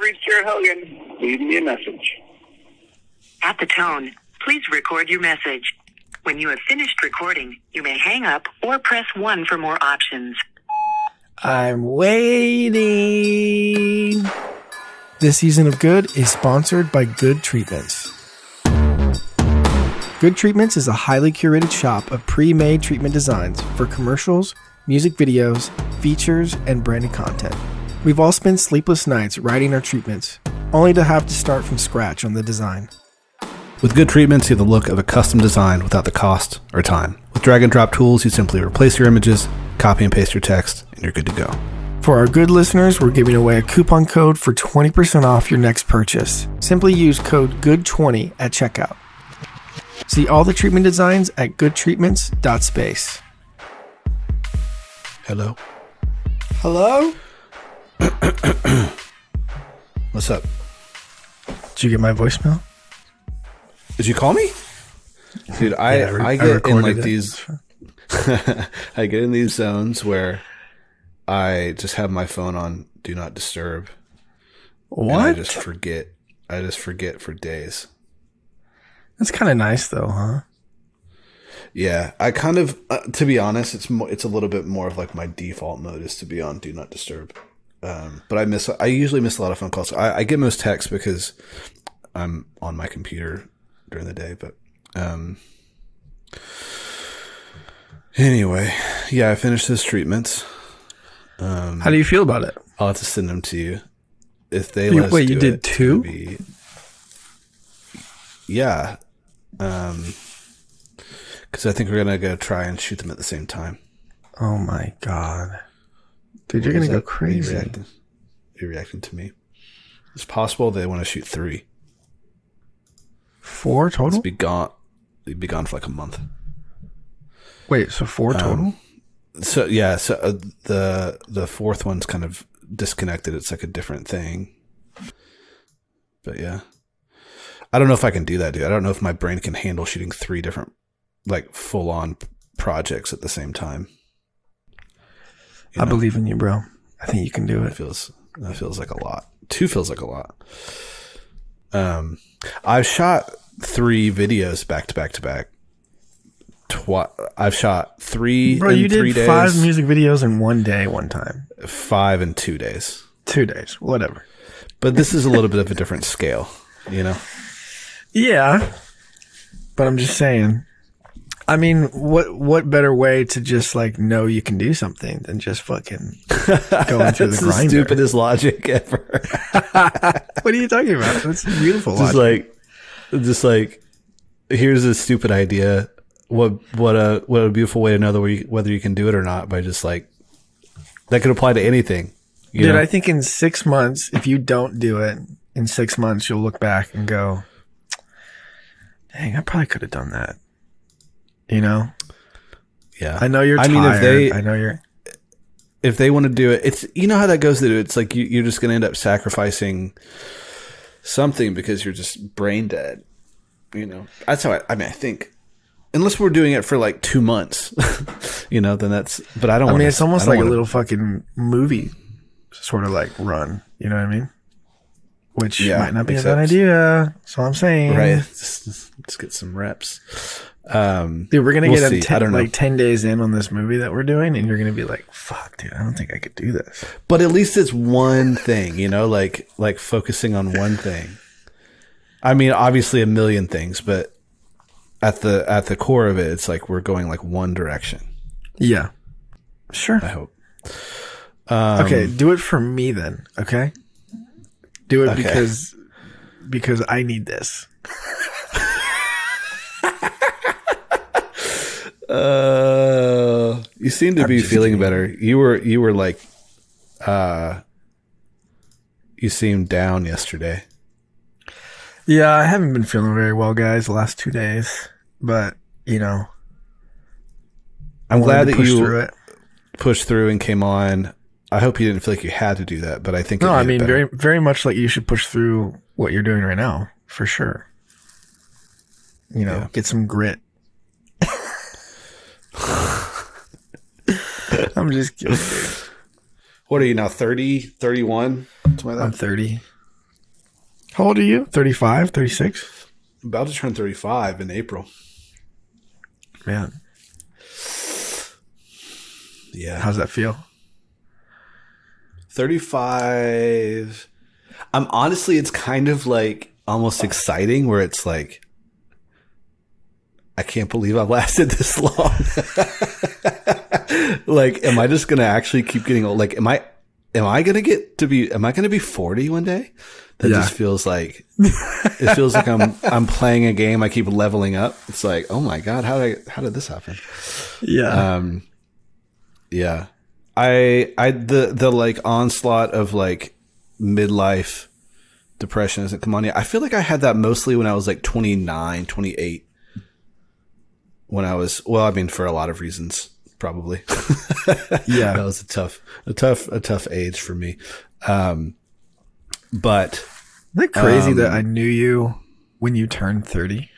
you've reached Jared Hogan. Leave me a message. At the tone, please record your message. When you have finished recording, you may hang up or press 1 for more options. I'm waiting. This season of Good is sponsored by Good Treatments. Good Treatments is a highly curated shop of pre made treatment designs for commercials, music videos, features, and branded content. We've all spent sleepless nights writing our treatments, only to have to start from scratch on the design. With good treatments, you have the look of a custom design without the cost or time. With drag and drop tools, you simply replace your images, copy and paste your text, and you're good to go. For our good listeners, we're giving away a coupon code for 20% off your next purchase. Simply use code GOOD20 at checkout. See all the treatment designs at goodtreatments.space. Hello? Hello? What's up? Did you get my voicemail? Did you call me? Dude, I, Yeah, I re- I I get in like it. these I get in these zones where I just have my phone on do not disturb. And I just forget. I just forget for days. That's kind of nice though, huh? Yeah, I kind of, uh, to be honest, it's mo- it's a little bit more of like my default mode is to be on do not disturb. Um, but I miss, I usually miss a lot of phone calls. I, I get most texts because I'm on my computer during the day. But um, anyway, yeah, I finished this treatments. Um, How do you feel about it? I'll have to send them to you if they You- wait, you did it, two? be- yeah, um, because I think we're gonna go try and shoot them at the same time. Oh my god. Dude, you're going to go that? Are you crazy. reacting, are you reacting to me? It's possible they want to shoot three. Four total? It's be gone. It'd be gone for like a month. Wait, so four total? So yeah, so uh, the the fourth one's kind of disconnected. It's like a different thing. But yeah, I don't know if I can do that, dude. I don't know if my brain can handle shooting three different, like full on projects at the same time. You I believe in you, bro. I think you can do That it. feels that feels like a lot. Two feels like a lot. Um, I've shot three videos back to back to back. Twi- I've shot three Bro, you did days, five music videos in one day, one time. five in two days. Two days, whatever. But this is a little bit of a different scale, you know. Yeah, but I'm just saying. I mean, what what better way to just like know you can do something than just fucking going through the That's the stupidest logic ever. What are you talking about? That's beautiful. just logic. like, just like, here's a stupid idea. What what a what a beautiful way to know whether you, whether you can do it or not by just like that could apply to anything. You Dude, know? I think in six months, if you don't do it, in six months you'll look back and go, "Dang, I probably could have done that." You know, yeah. I know you're. I Tired. mean, if they I know you're. if they want to do it, it's you know how that goes. Dude. It's like you, you're just going to end up sacrificing something because you're just brain dead. You know, that's how I, I mean. I think unless we're doing it for like two months, you know, then that's. But I don't. I wanna, mean, it's almost like a wanna- little fucking movie, sort of like run. You know what I mean? Which Yeah, might not be a bad idea. That's all I'm saying. right. Just get some reps. Um, Dude, we're gonna We'll get ten, I don't know. like ten days in on this movie that we're doing, and you're gonna be like, "Fuck, dude, I don't think I could do this." but at least it's one thing, you know, like like focusing on one thing. I mean, obviously a million things, but at the at the core of it, it's like we're going like one direction. Yeah, sure. I hope. Um, okay, do it for me then. Okay, do it Okay. because because I need this. Uh, you seem to I'm be feeling kidding. better. You were you were like, uh, you seemed down yesterday. Yeah, I haven't been feeling very well, guys, the last two days. But you know, I'm glad that you through pushed through and came on. I hope you didn't feel like you had to do that, but I think No, I mean very very much like you should push through what you're doing right now for sure. You know, Yeah. get some grit. I'm just kidding. dude. What are you now? 30, 31? Like I'm 30. How old are you? 35, 36? About to turn 35 in April. Man, Yeah. how's that feel? 35. I'm honestly, it's kind of like almost exciting where it's like, I can't believe I've lasted this long. like, am I just to actually keep getting old? Like, am I, am I to get to be, am I to be 40 one day? That Yeah. just feels like, it feels like I'm, I'm playing a game. I keep leveling up. It's like, oh my God, how did I, how did this happen? Yeah. Um, yeah, I, I, the, the like onslaught of like midlife depression hasn't come on yet. I feel like I had that mostly when I was like 29, 28. When I was, well, I mean, for a lot of reasons, probably. yeah. that was a tough, a tough, a tough age for me. Um, but Isn't it crazy Um, that I knew you when you turned 30?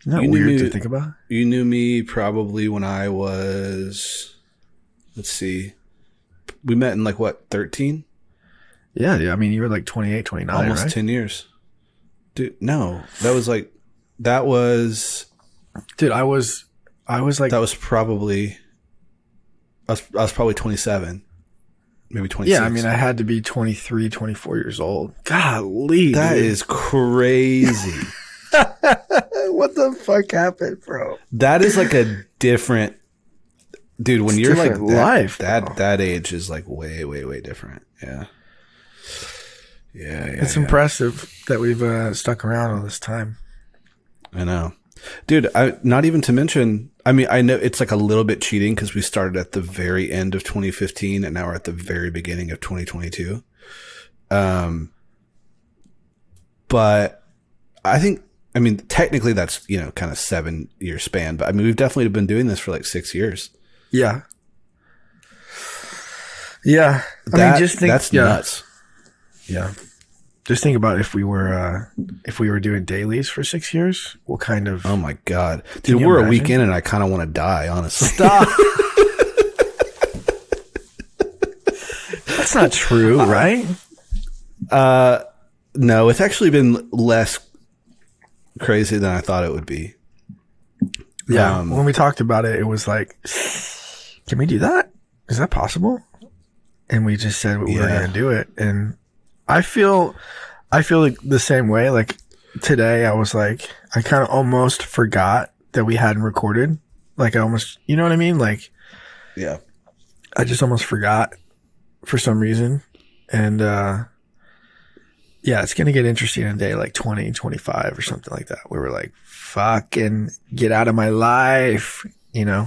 Isn't that weird me- to think about? you knew me probably when I was, let's see, we met in like what, 13? Yeah, yeah. I mean, you were like 28, 29, almost right? 10 years dude no that was like that was Dude, I was, I was like, that was probably I was, I was probably 27 maybe 26 yeah, I mean, I had to be 23, 24 years old. Golly. that dude. is crazy what the fuck happened, bro? that is like a different dude when It's you're like different that, life, that bro. that age is like way way way different yeah yeah, yeah It's yeah. impressive that we've uh, stuck around all this time. I know. Dude, I, not even to mention, I mean, I know it's like a little bit cheating because we started at the very end of 2015 and now we're at the very beginning of 2022. Um, but I think, I mean, technically that's, you know, kind of seven year span, but I mean, we've definitely been doing this for like six years. Yeah. Yeah. I That- mean, just think, that's yeah, nuts. Yeah. Just think about if we were, uh, if we were doing dailies for six years, what kind of, Oh my God. Dude, we're a imagine? week in and I kind of want to die, honestly. Stop. That's not true, right? Uh, no, it's actually been less crazy than I thought it would be. Yeah. Um, when we talked about it, it was like, can we do that? Is that possible? And we just said we were going to do it. And I feel, I feel like the same way. Like today, I was like, I kind of almost forgot that we hadn't recorded. Like I almost, you know what I mean? Like Yeah. I just almost forgot for some reason. And, uh, yeah, it's going to get interesting in a day like 20, 25 or something like that. We were like, fucking get out of my life, you know?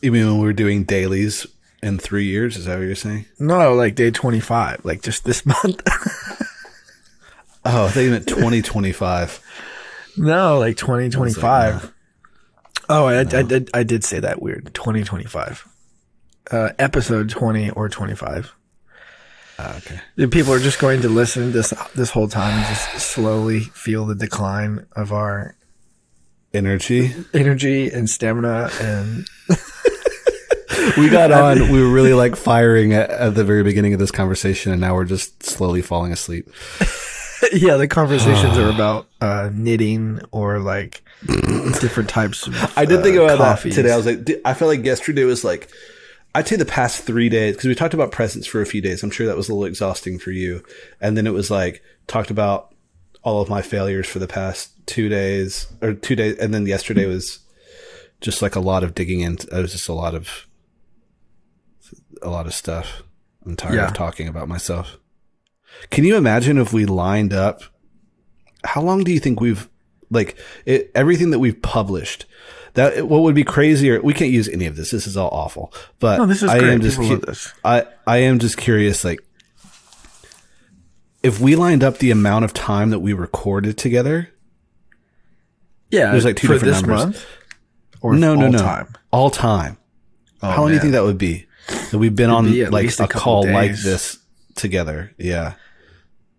You mean when we were doing dailies in three years? Is that what you're saying? No, like day 25, like just this month. Oh, I think you meant 2025. no, like 2025. no. Oh, I, I did, I did say that weird. 2025. Uh, episode 20 or 25. Ah, okay. The people are just going to listen this, this whole time and just slowly feel the decline of our Energy. energy and stamina and We got on. We were really like firing at, at the very beginning of this conversation, and now we're just slowly falling asleep. yeah, the conversations are about uh, knitting or like different types of. I did think uh, about coffees. that today. I was like, I felt like yesterday was like, I'd say the past three days because we talked about presents for a few days. I'm sure that was a little exhausting for you, and then it was like talked about all of my failures for the past two days or two days, and then yesterday was just like a lot of digging in. It was just a lot of a lot of stuff. I'm tired Yeah. of talking about myself. Can you imagine if we lined up? How long do you think we've like it, everything that we've published? That what would be crazier? We can't use any of this. This is all awful. But No, this is I great. am just People cu- love this. I I am just curious. Like, if we lined up the amount of time that we recorded together, Yeah, There's, like, two for different this numbers. month. Or no, no, all no, time. all time. Oh, How long do you think that would be? That we've been on be like a, a call like this together. Yeah,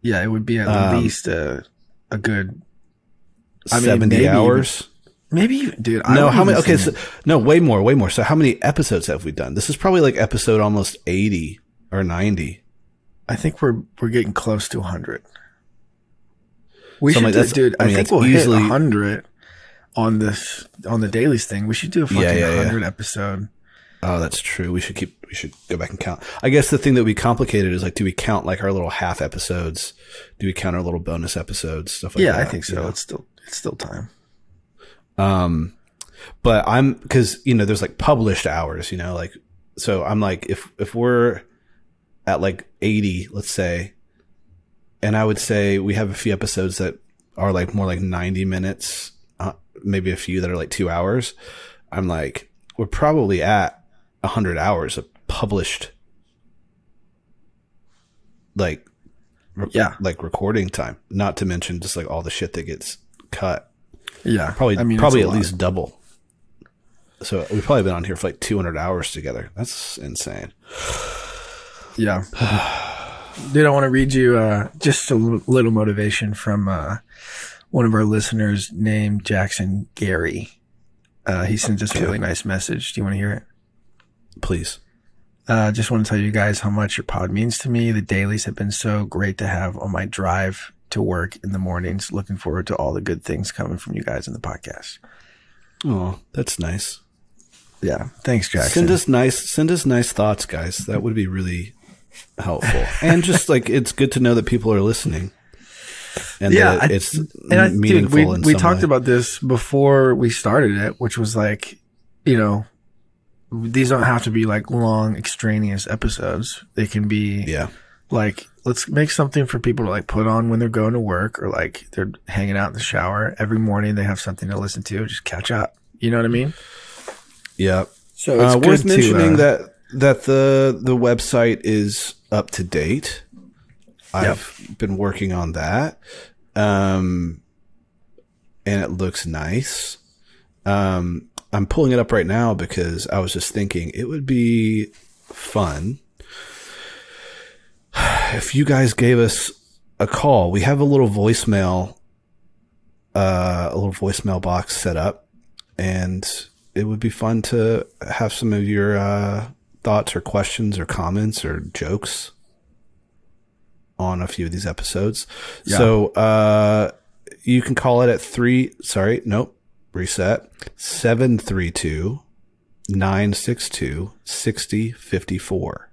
Yeah, it would be at Um, least a a good I mean, seventy maybe hours. maybe, dude. I No, how many? Okay, so, no, way more, way more. So, how many episodes have we done? This is probably like episode almost eighty or ninety. I think we're we're getting close to 100. We So, should, like, do, dude. I I, mean, think we'll easily- hit 100 on this on the dailies thing. We should do a fucking Yeah, yeah, yeah. 100 episode. Oh, that's true. We should keep. We should go back and count. I guess the thing that would be complicated is like, do we count like our little half episodes? Do we count our little bonus episodes? Stuff like yeah, that. I think you so. know? It's still it's still time. Um, but I'm because you know there's like published hours. You know, like so I'm like if if we're at like 80, let's say, and I would say we have a few episodes that are like more like 90 minutes, uh, maybe a few that are like two hours. I'm like we're probably at 100 hours of published like re- Yeah. like recording time not to mention just like all the shit that gets cut Yeah, probably I mean, probably at lot. least double. So we've probably been on here for like 200 hours together. That's insane. Yeah. Dude, I want to read you uh, just a l- little motivation from uh, one of our listeners named Jackson Gary. Uh, he sent us a really nice message. Do you want to hear it? Please. Uh, just want to tell you guys how much your pod means to me. The dailies have been so great to have on my drive to work in the mornings. Looking forward to all the good things coming from you guys in the podcast. Oh, that's nice. Yeah. Thanks, Jackson. Send us nice send us nice thoughts, guys. That would be really helpful. and just like it's good to know that people are listening. And yeah, that I- it's and I, meaningful dude, we, we talked way. about this before we started it, which was like, you know, these don't have to be like long, extraneous episodes. They can be Yeah. like, let's make something for people to like put on when they're going to work or like they're hanging out in the shower. Every morning they have something to listen to, just catch up. You know what I mean? Yeah. So it's Uh, good worth to, mentioning uh, that that the the website is up to date. I've been working on that, um, and it looks nice. Um, I'm pulling it up right now because I was just thinking it would be fun if you guys gave us a call. We have a little voicemail, uh, a little voicemail box set up, and it would be fun to have some of your uh, thoughts or questions or comments or jokes on a few of these episodes. Yeah. So uh, you can call it at three. Sorry, nope. Reset. 732 962 6054.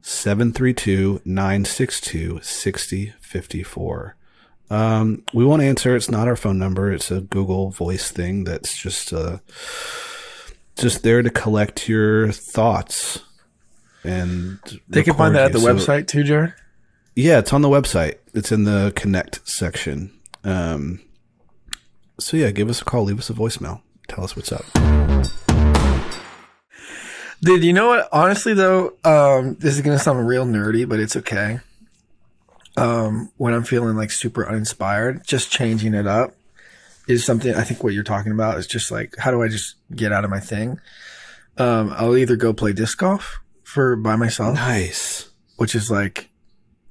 732 962 6054. Um, we won't answer. It's not our phone number. It's a Google voice thing that's just, uh, just there to collect your thoughts. And they can find that at the. So- website too, Jared. yeah, it's on the website. It's in the connect section. Um, so yeah, give us a call, leave us a voicemail, tell us what's up. Dude, you know what? Honestly, though, um, this is gonna sound real nerdy, but it's okay. Um, when I'm feeling like super uninspired, just changing it up is something. I think what you're talking about is just like, how do I just get out of my thing? Um, I'll either go play disc golf for by myself, Nice. which is like,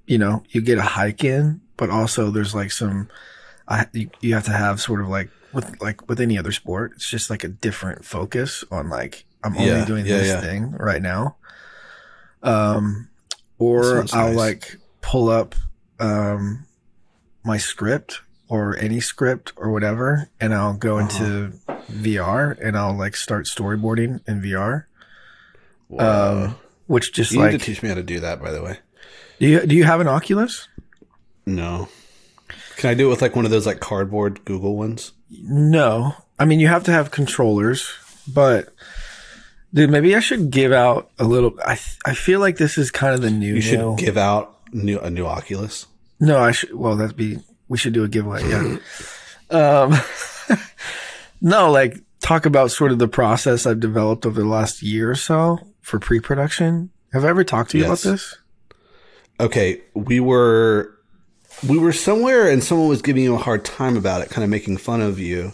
you know, you get a hike in, but also there's like some, I you, you have to have sort of like with like with any other sport, it's just like a different focus on like I'm only Yeah, doing yeah, this yeah. thing right now. Um, or I'll nice. like pull up um my script or any script or whatever, and I'll go into VR and I'll like start storyboarding in VR. Um, which just you like need to teach me how to do that, by the way. do you do you have an Oculus? No. Can I do it with like one of those like cardboard Google ones? No. I mean, you have to have controllers, but dude, maybe I should give out a little. I I feel like this is kind of the new. You should give out new a new Oculus. No, I should. Well, that'd be. We should do a giveaway. Yeah. um. no, like talk about sort of the process I've developed over the last year or so for pre-production. Have I ever talked to you Yes. about this? Okay, we were we were somewhere and someone was giving you a hard time about it, kind of making fun of you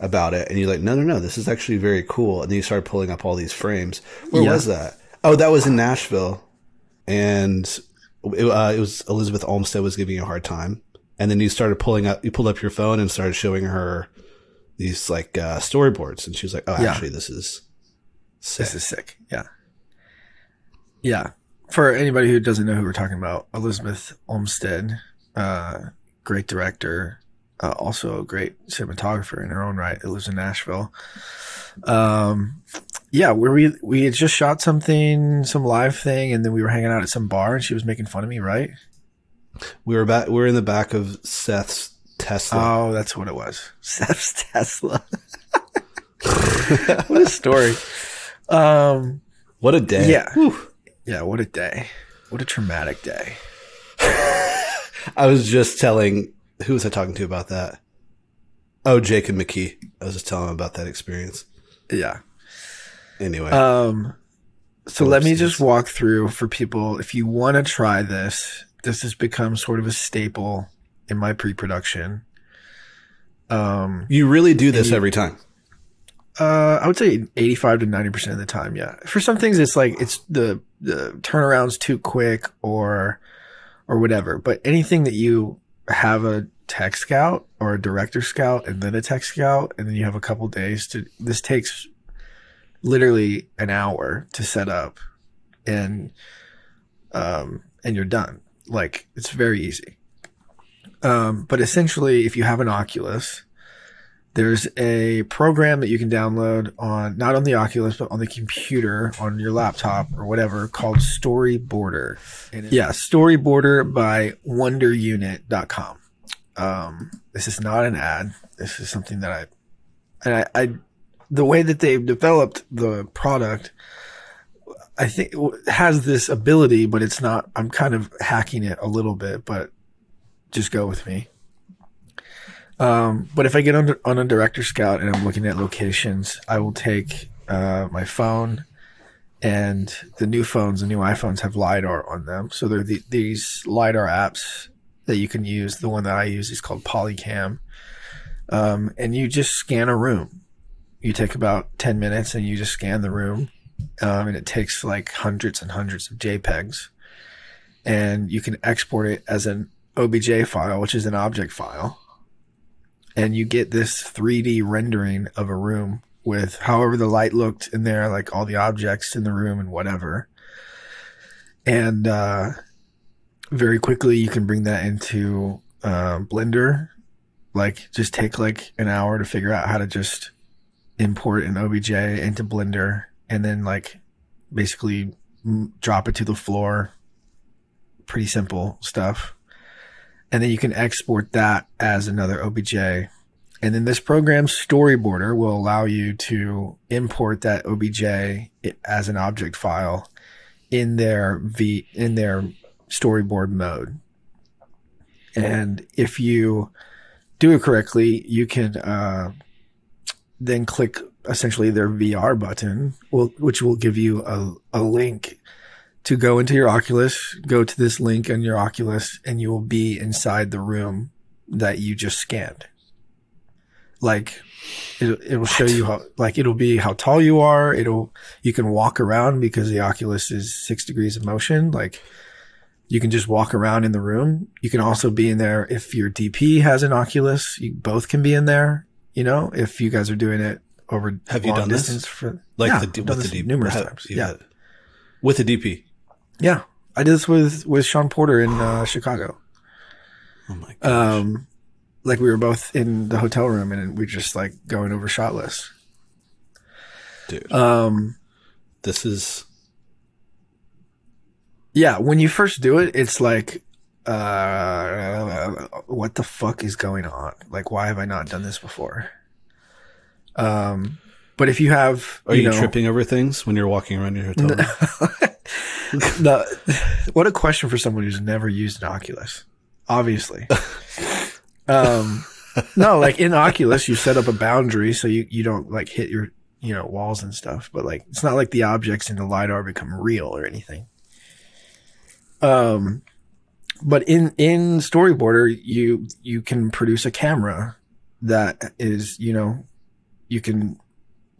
about it, and you're like, no, no, no, this is actually very cool. And then you started pulling up all these frames. Where Yeah. was that? Oh, that was in Nashville, and it, uh, it was Elizabeth Olmsted was giving you a hard time, and then you started pulling up, you pulled up your phone and started showing her these like uh, storyboards, and she was like, oh, Yeah. actually, this is sick. This is sick. Yeah. Yeah. for anybody who doesn't know who we're talking about, Elizabeth Olmsted, uh, great director, uh, also a great cinematographer in her own right. It lives in Nashville. Um, yeah, where we we had just shot something, some live thing, and then we were hanging out at some bar, and she was making fun of me, right? We were back. We were in the back of Seth's Tesla. Oh, that's what it was. Seth's Tesla. what a story. Um, what a day! yeah, yeah. What a day. What a traumatic day. I was just telling who was I talking to about that? Oh, Jacob McKee. I was just telling him about that experience. Yeah. Anyway, Um, so let me just walk through for people. If you want to try this, this has become sort of a staple in my pre-production. Um, you really do this you- every time. uh, I would say 85 to 90% of the time. Yeah. For some things, it's like, it's the, the turnaround's too quick or, or whatever. But anything that you have a tech scout or a director scout and then a tech scout, and then you have a couple days to, this takes literally an hour to set up and, um, and you're done. Like it's very easy. Um, but essentially, if you have an Oculus, there's a program that you can download on not on the Oculus but on the computer on your laptop or whatever called Storyboarder. And yeah, Storyboarder by WonderUnit.com. Um, this is not an ad. This is something that I and I, I the way that they've developed the product. I think has this ability, but it's not. I'm kind of hacking it a little bit, but just go with me. Um, but if I get on, on a director scout and I'm looking at locations, I will take uh, my phone and the new phones, the new iPhones have LiDAR on them. So they're the, these LiDAR apps that you can use. The one that I use is called Polycam. Um, and you just scan a room. You take about 10 minutes and you just scan the room. Um, and it takes like hundreds and hundreds of JPEGs. And you can export it as an OBJ file, which is an object file and you get this 3D rendering of a room with however the light looked in there, like all the objects in the room and whatever. And uh, very quickly, you can bring that into uh, Blender. Like, just take like an hour to figure out how to just import an OBJ into Blender and then, like, basically drop it to the floor. Pretty simple stuff and then you can export that as another OBJ. And then this program storyboarder will allow you to import that OBJ as an object file in their V in their storyboard mode. And if you do it correctly, you can uh, then click essentially their VR button, will, which will give you a, a link to go into your Oculus, go to this link on your Oculus, and you will be inside the room that you just scanned. Like it, it will show you how, like it'll be how tall you are. It'll, you can walk around because the Oculus is six degrees of motion. Like you can just walk around in the room. You can also be in there if your DP has an Oculus. You both can be in there. You know, if you guys are doing it over Have you done this? for Like yeah, the with the DP numerous have- times. Yeah. with a DP. Yeah, I did this with with Sean Porter in uh, Chicago. Oh my god! Um, like we were both in the hotel room and we are just like going over shot lists. Dude, Um, this is yeah, when you first do it, it's like, uh, what the fuck is going on? Like, why have I not done this before? Um, but if you have, Are you, know, tripping over things when you're walking around your hotel? room? the, what a question for someone who's never used an Oculus. Obviously. um, no, like in Oculus, you set up a boundary so you, you don't like hit your, you know, walls and stuff, but like, it's not like the objects in the LiDAR become real or anything. Um, but in, in Storyboarder, you, you can produce a camera that is, you know, you can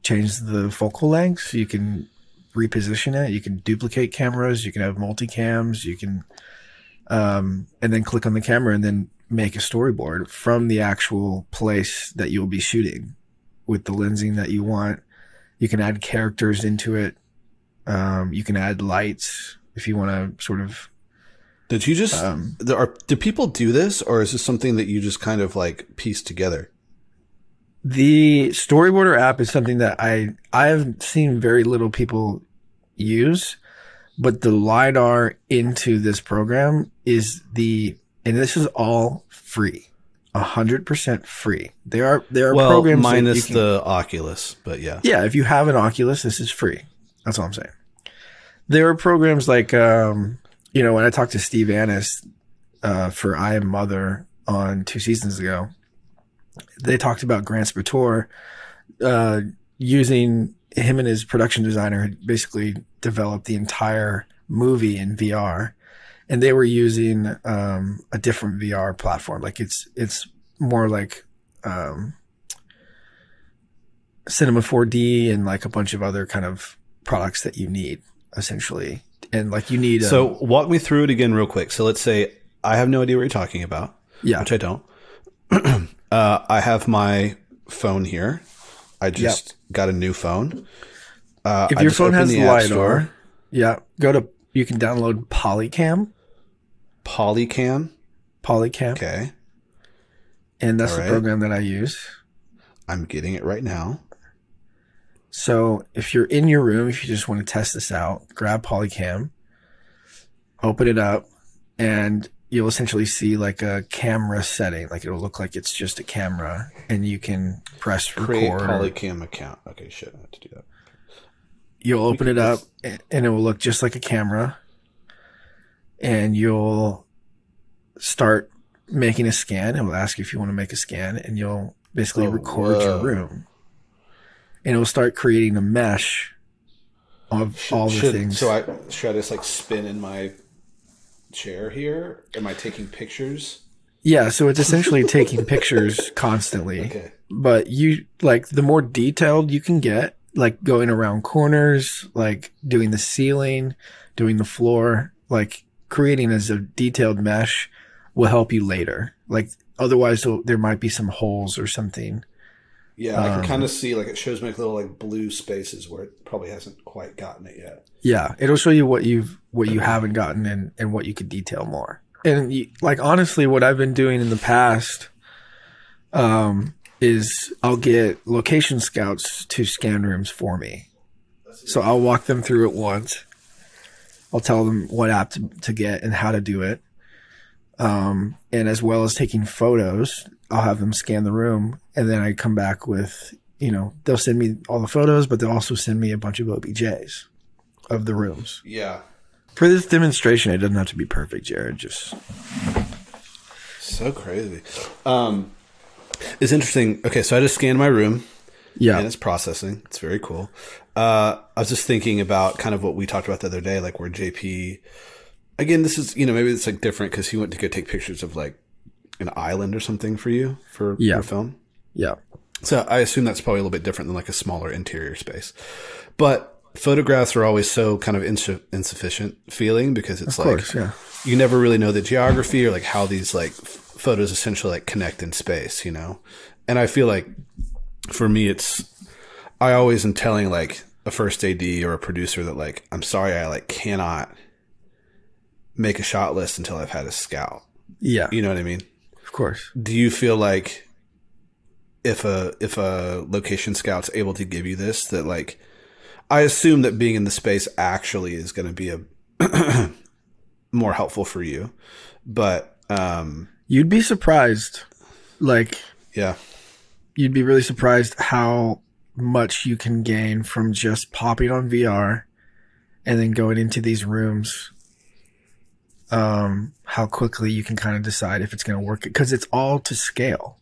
change the focal length. You can reposition it. You can duplicate cameras. You can have multicams. You can, um, and then click on the camera and then make a storyboard from the actual place that you'll be shooting with the lensing that you want. You can add characters into it. Um, you can add lights. if you want to sort of Did you just Um, there are do people do this or is this something that you just kind of like piece together? The Storyboarder app is something that I I have seen very little people use, but the lidar into this program is the and this is all free, a hundred percent free. There are there are Well, programs minus can- the Oculus, but yeah. yeah. If you have an Oculus, this is free. That's all I'm saying. There are programs like um, you know when I talked to Steve Annis uh, for I Am Mother on two seasons ago, they talked about Grant Sputore uh, using him and his production designer had basically developed the entire movie in VR, and they were using um, a different VR platform. Like it's it's more like um, Cinema 4D and like a bunch of other kind of products that you need essentially, and like you need a, So walk me through it again real quick. So let's say I have no idea what you're talking about, yeah which I don't. uh, I have my phone here. I just got a new phone. Uh, if I your phone has the lidar, Store. yeah, go to you can download Polycam, Polycam. Polycam, Okay, and that's the program that I use. I'm getting it right now. So if you're in your room, if you just want to test this out, grab Polycam, open it up, and you'll essentially see like a camera setting. Like it'll look like it's just a camera, and you can press Create record. or- Polycam account. Okay, shit, I have to do that. you'll open it up, just- and it will look just like a camera, and you'll start making a scan. It will ask you if you want to make a scan, and you'll basically Oh, record your room, and it will start creating a mesh of all the should, things. So I should I just like spin in my chair here? Am I taking pictures? yeah, so it's essentially taking pictures constantly. Okay. But you like the more detailed you can get, like going around corners, like doing the ceiling, doing the floor, like creating as a detailed mesh will help you later. Like otherwise there might be some holes or something. Yeah, I Um, can kind of see like it shows me like little like blue spaces where it probably hasn't quite gotten it yet. Yeah, it'll show you what you've what you haven't gotten and and what you could detail more. And you, like honestly, what I've been doing in the past, um, is I'll get location scouts to scan rooms for me. So I'll walk them through it once. I'll tell them what app to, to get and how to do it. Um, and as well as taking photos, I'll have them scan the room and then I come back with, you know, they'll send me all the photos, but they'll also send me a bunch of OBJs of the rooms. Yeah. For this demonstration, it doesn't have to be perfect, Jared. Just So crazy. Um, it's interesting. Okay, so I just scanned my room yeah, and it's processing. It's very cool. Uh, I was just thinking about kind of what we talked about the other day, like where JP. Again, this is you know maybe it's like different because he went to go take pictures of like an island or something for you for Yeah. your film. yeah, So I assume that's probably a little bit different than like a smaller interior space. But photographs are always so kind of insu- insufficient feeling because it's of like course, yeah, you never really know the geography or like how these like photos essentially like connect in space, you know? And I feel like for me, it's, I always am telling like a first AD or a producer that like, I'm sorry, I like cannot make a shot list until I've had a scout. yeah, You know what I mean? Course. Do you feel like if a if a location scout's able to give you this that like I assume that being in the space actually is going to be a more helpful for you. But um You'd be surprised, like yeah. you'd be really surprised how much you can gain from just popping on VR and then going into these rooms. Um, how quickly you can kind of decide if it's going to work because it's all to scale.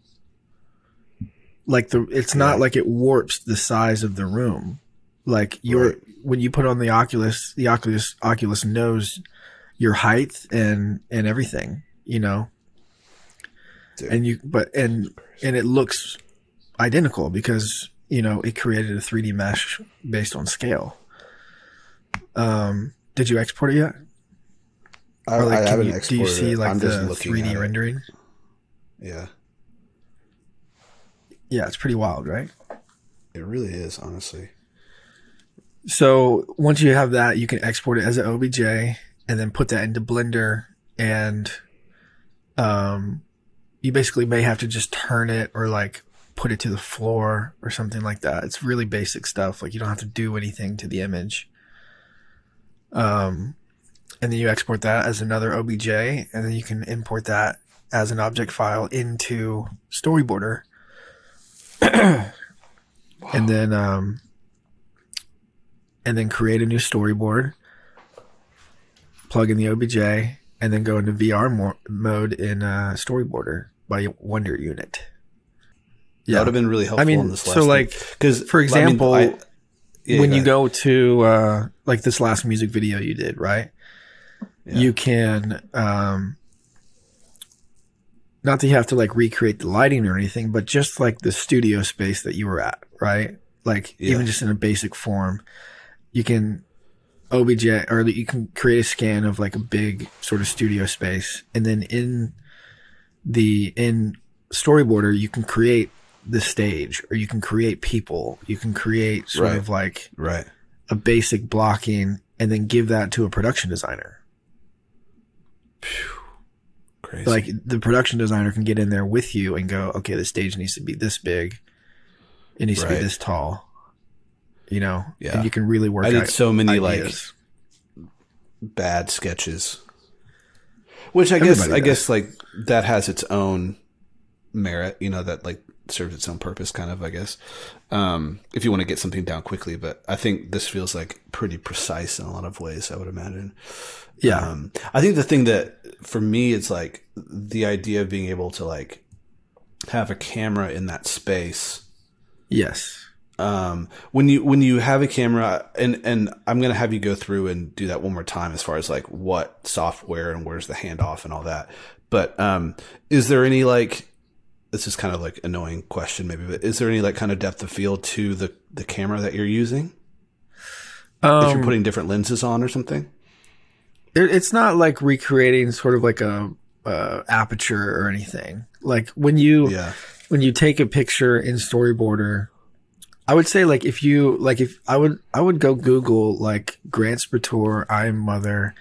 Like the, it's not like it warps the size of the room. Like your Right. when you put on the Oculus, the Oculus Oculus knows your height and and everything. You know, Dude. and you but and and it looks identical because you know it created a 3D mesh based on scale. Um, did you export it yet? I, Or, like, I haven't you- Do you see like the 3D at it. rendering? Yeah. Yeah, it's pretty wild, right? It really is, honestly. So once you have that, you can export it as an OBJ and then put that into Blender and um you basically may have to just turn it or like put it to the floor or something like that. It's really basic stuff. Like you don't have to do anything to the image. Um and then you export that as another OBJ and then you can import that as an object file into Storyboarder. And then um and then create a new storyboard, plug in the OBJ, and then go into VR mo- mode in uh, Storyboarder by Wonder Unit. Yeah. That would have been really helpful I mean, in this last so, like, because for example, when you go to uh, like this last music video you did, right? Yeah. You can um, not that you have to like recreate the lighting or anything, but just like the studio space that you were at, right? Like Yeah. even just in a basic form, you can OBJ or you can create a scan of like a big sort of studio space, and then in the in Storyboarder you can create the stage, or you can create people, you can create sort Right. of like right, a basic blocking, and then give that to a production designer. Crazy. like the production designer can get in there with you and go, okay, the stage needs to be this big, it needs to be this tall, you know, Yeah. and you can really work. I did so many, like, bad sketches. Which I guess Everybody I guess like that has its own merit, you know, that like serves its own purpose kind of, I guess. Um if you want to get something down quickly, but I think this feels like pretty precise in a lot of ways, I would imagine. yeah, Um I think the thing that for me it's like the idea of being able to like have a camera in that space yes, um, when you when you have a camera and and I'm gonna have you go through and do that one more time as far as like what software and where's the handoff and all that. But um, is there any like this is kind of like annoying question maybe, but is there any like kind of depth of field to the the camera that you're using if um, you're putting different lenses on or something? it's not like recreating sort of like a uh, aperture or anything. Like when you Yeah, when you take a picture in storyboarder i would say like if you like if i would i would go google like grant Sputore, i'm mother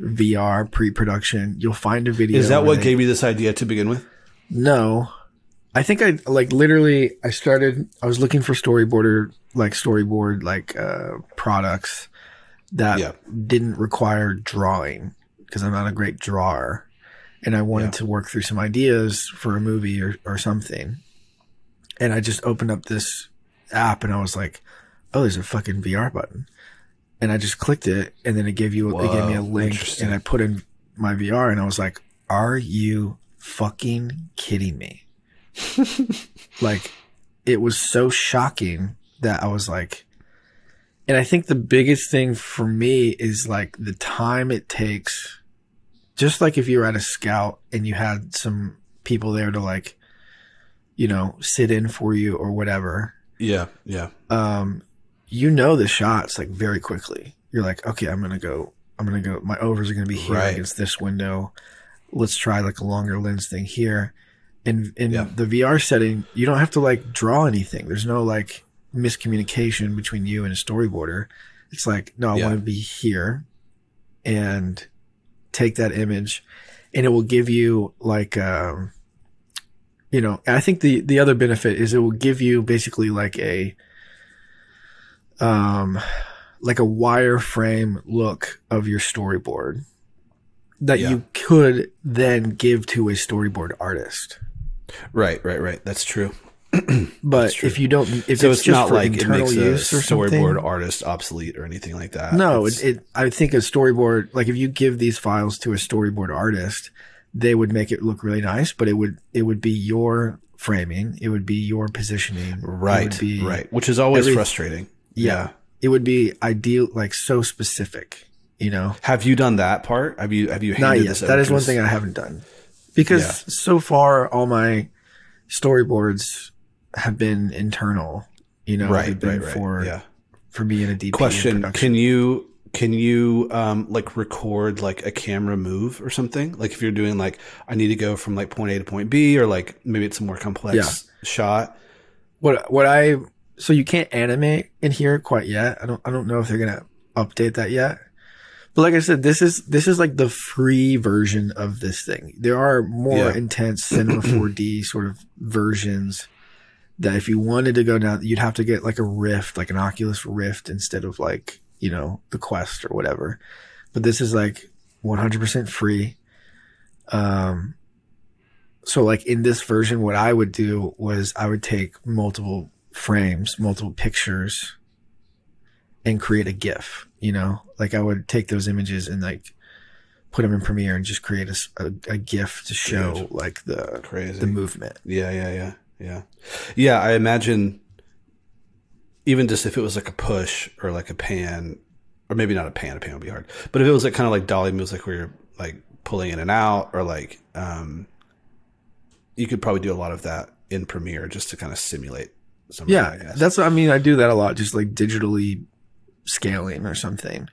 vr pre-production you'll find a video is that what they- gave you this idea to begin with? no i think i like literally i started i was looking for storyboarder like storyboard like uh products that Yeah. didn't require drawing because i'm not a great drawer and i wanted Yeah. to work through some ideas for a movie or, or something. And i just opened up this app and i was like oh there's a fucking vr button. And i just clicked it and then it gave you it gave me a link and i put in my vr and i was like are you fucking kidding me like it was so shocking that I was like, and I think the biggest thing for me is like the time it takes, just like if you were at a scout and you had some people there to like, you know, sit in for you or whatever. Yeah, yeah, Um, you know the shots like very quickly. You're like, okay, I'm gonna go. I'm gonna go. My overs are gonna be here Right. against this window. Let's try like a longer lens thing here. In in Yeah. the VR setting, you don't have to like draw anything. There's no like miscommunication between you and a storyboarder. It's like, no, I Yeah. want to be here and take that image and it will give you like um you know, I think the the other benefit is it will give you basically like a um like a wireframe look of your storyboard that Yeah. you could then give to a storyboard artist. Right, right, right. That's true. But true. if you don't, if so it's, it's, just not for like it internal makes a use or something, storyboard artist obsolete or anything like that. No, it, it. I think a storyboard, like if you give these files to a storyboard artist, they would make it look really nice. But it would it would be your framing, it would be your positioning, right, be, right, which is always every- frustrating. Yeah, it would be ideal, like so specific. You know, Have you done that part? Have you have you not yet. over is one thing I haven't done because Yeah. so far all my storyboards have been internal. You know, right, been right, right. for yeah. for being a DP in Question. Can you can you um like record like a camera move or something? Like if you're doing like I need to go from like point A to point B, or like maybe it's a more complex shot. what what I so you can't animate in here quite yet. I don't I don't know if they're gonna update that yet. But like I said, this is this is like the free version of this thing. There are more Yeah. intense Cinema 4D sort of versions that if you wanted to go down, you'd have to get like a Rift, like an Oculus Rift instead of like, you know, the Quest or whatever. But this is like 100% free. Um, so like in this version, what I would do was I would take multiple frames, multiple pictures and create a GIF, you know, like I would take those images and like put them in Premiere and just create a a GIF to show like the, Crazy. the movement. Yeah, yeah, yeah, yeah, yeah. I imagine even just if it was like a push or like a pan, or maybe not a pan. A pan would be hard. But if it was like kind of like dolly moves, like where you're like pulling in and out, or like um, you could probably do a lot of that in Premiere just to kind of simulate. Some Yeah, that's what I mean. I do that a lot, just like digitally scaling or something.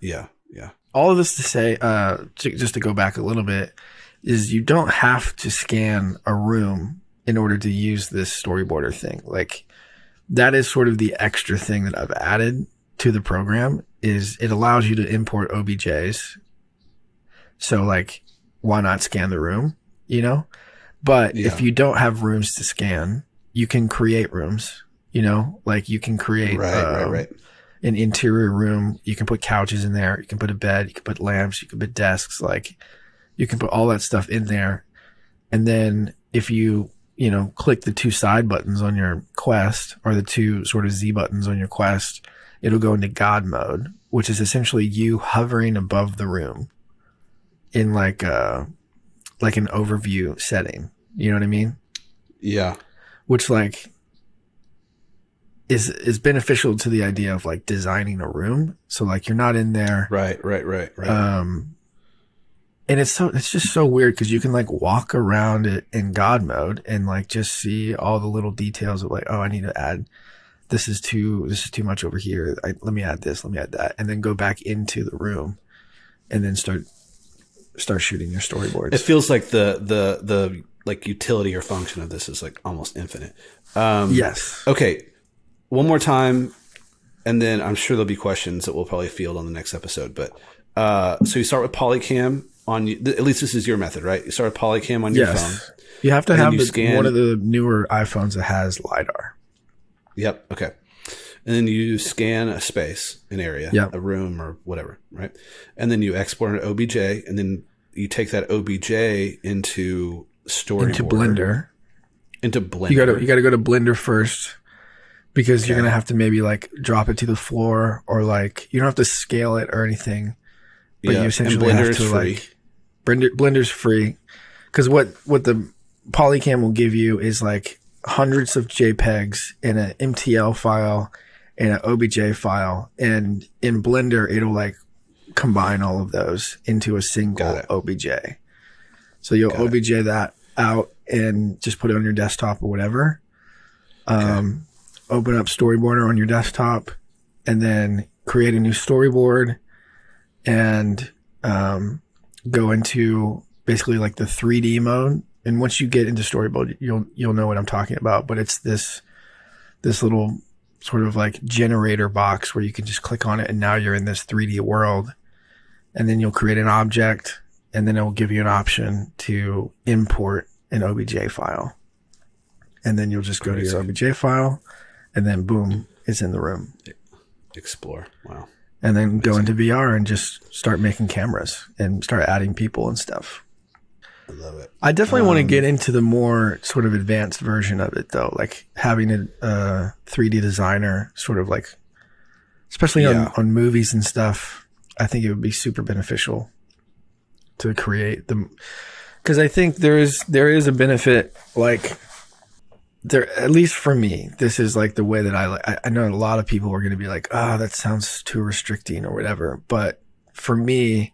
yeah, yeah, All of this to say, uh, to, just to go back a little bit, is you don't have to scan a room in order to use this storyboarder thing. Like that is sort of the extra thing that I've added to the program is it allows you to import OBJs. So like, why not scan the room? You know, but Yeah. if you don't have rooms to scan, you can create rooms. You know, like you can create right, right, um, right. An interior room. You can put couches in there. You can put a bed. You can put lamps. You can put desks. Like you can put all that stuff in there. And then if you, you know, click the two side buttons on your quest or the two sort of Z buttons on your quest, it'll go into God mode, which is essentially you hovering above the room in like a, like an overview setting. You know what I mean? Yeah, which like is is beneficial to the idea of like designing a room. So like you're not in there. right, right, right, right. Um and it's so it's just so weird because you can like walk around it in God mode and like just see all the little details of like, oh, I need to add this is too this is too much over here. I, let me add this, let me add that, and then go back into the room and then start start shooting your storyboards. it feels like the the the like utility or function of this is like almost infinite. Um, yes. Okay, one more time, and then I'm sure there'll be questions that we'll probably field on the next episode. But uh, so you start with Polycam on you. At least this is your method, right? You start with Polycam on your Yes. phone. You have to have the, scan- one of the newer iPhones that has LiDAR. Yep. Okay. And then you scan a space, an area, Yep. a room, or whatever, right? And then you export an OBJ, and then you take that OBJ into Storyboard, into Blender. into Blender. You gotta you gotta go to Blender first because you're gonna have to maybe like drop it to the floor or like you don't have to scale it or anything, but Yeah, you essentially Blender have to free. like Blender Blender's free because what what the Polycam will give you is like hundreds of JPEGs in an MTL file and an OBJ file, and in Blender it'll like combine all of those into a single OBJ. So you'll OBJ that out and just put it on your desktop or whatever. Um, open up Storyboarder on your desktop and then create a new storyboard and um, go into basically like the 3D mode. And once you get into Storyboard, you'll you'll know what I'm talking about. But it's this this little sort of like generator box where you can just click on it and now you're in this 3D world. And then you'll create an object and then it will give you an option to import an OBJ file. And then you'll just go to your OBJ file and then boom, it's in the room. explore. Wow. And then go into VR and just start making cameras and start adding people and stuff. I love it. I definitely want to Um, get into the more sort of advanced version of it though, like having a, uh 3D designer sort of like, especially Yeah. on, on movies and stuff. I think it would be super beneficial to create them because I think there is there is a benefit like there at least for me this is like the way that I like I, know a lot of people are going to be like ah that sounds too restricting or whatever but for me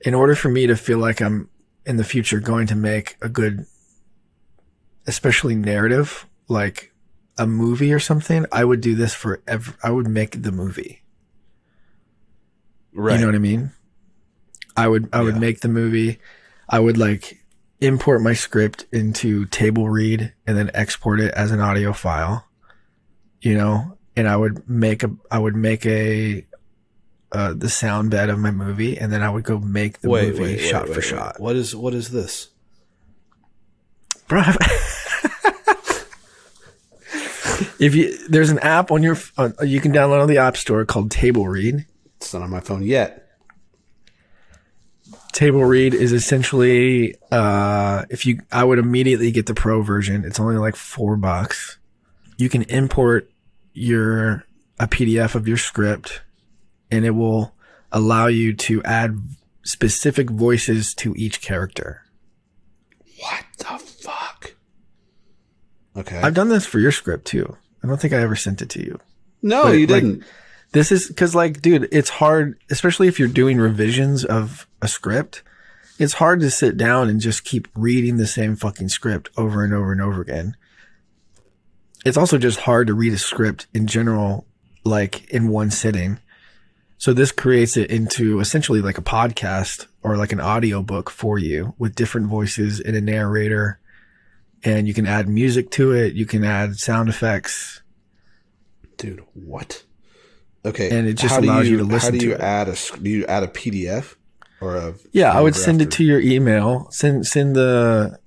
in order for me to feel like I'm in the future going to make a good especially narrative like a movie or something I would do this for ev- I would make the movie Right. you know what I mean? I would I would make the movie. I would like import my script into table read and then export it as an audio file. you know, and I would make a I would make a uh, the sound bed of my movie, and then I would go make the Wait, movie wait, shot wait, for shot. What is what is this? Bro, if you there's an app on your on, you can download on the App Store called Table Read. It's not on my phone yet. Table Read is essentially uh if you I would immediately get the pro version. It's only like 4 bucks. You can import your a PDF of your script and it will allow you to add specific voices to each character. What the fuck? Okay. I've done this for your script too. I don't think I ever sent it to you. no, but, you like, didn't. This is because, like, dude, it's hard, especially if you're doing revisions of a script. It's hard to sit down and just keep reading the same fucking script over and over and over again. It's also just hard to read a script in general, like in one sitting. So this creates it into essentially like a podcast or like an audio book for you with different voices and a narrator. And you can add music to it. You can add sound effects. Dude, what? Okay. And it just how allows you to listen How do you it. add a do you add a PDF or a Yeah, I would send it to your email. Send send the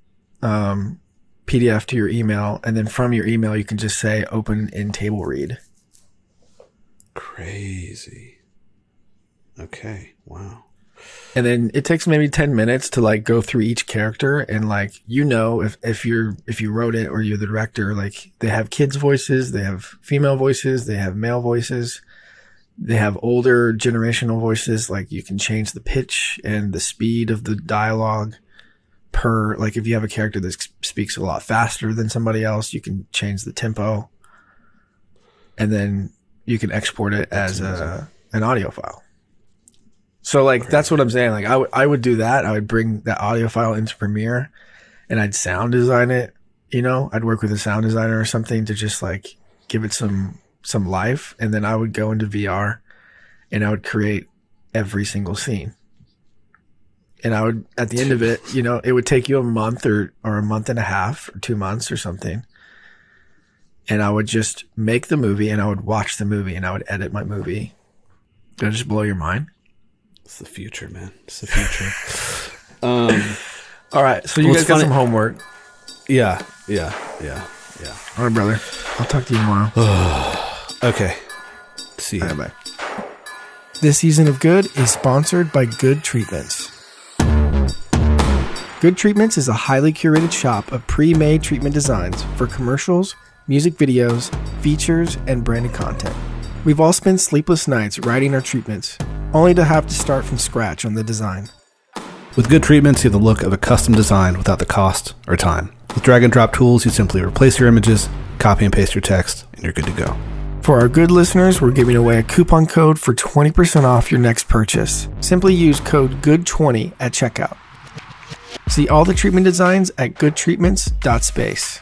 um, PDF to your email, and then from your email, you can just say "open in table read." Crazy. Okay. Wow. And then it takes maybe ten minutes to like go through each character, and like you know if if you're if you wrote it or you're the director, like they have kids' voices, they have female voices, they have male voices, they have older generational voices. Like you can change the pitch and the speed of the dialogue per like if you have a character that speaks a lot faster than somebody else, you can change the tempo, and then you can export it as a an audio file. So like that's what I'm saying. Like I I would do that. I would bring that audio file into Premiere, and I'd sound design it. You know, I'd work with a sound designer or something to just like give it some some life, and then I would go into VR, and I would create every single scene. And I would at the end of it, you know, it would take you a month or or a month and a half or two months or something. And I would just make the movie, and I would watch the movie, and I would edit my movie. Did I just blow your mind? It's the future, man. It's the future. um. All right, so you Well, guys got funny- some homework. Yeah. Yeah. Yeah. Yeah. All right, brother. I'll talk to you tomorrow. Okay. See you. bye. This season of Good is sponsored by Good Treatments. Good Treatments is a highly curated shop of pre-made treatment designs for commercials, music videos, features, and branded content. We've all spent sleepless nights writing our treatments, only to have to start from scratch on the design. With good treatments, you have the look of a custom design without the cost or time. With drag and drop tools, you simply replace your images, copy and paste your text, and you're good to go. For our good listeners, we're giving away a coupon code for 20% off your next purchase. Simply use code GOOD20 at checkout. See all the treatment designs at goodtreatments.space.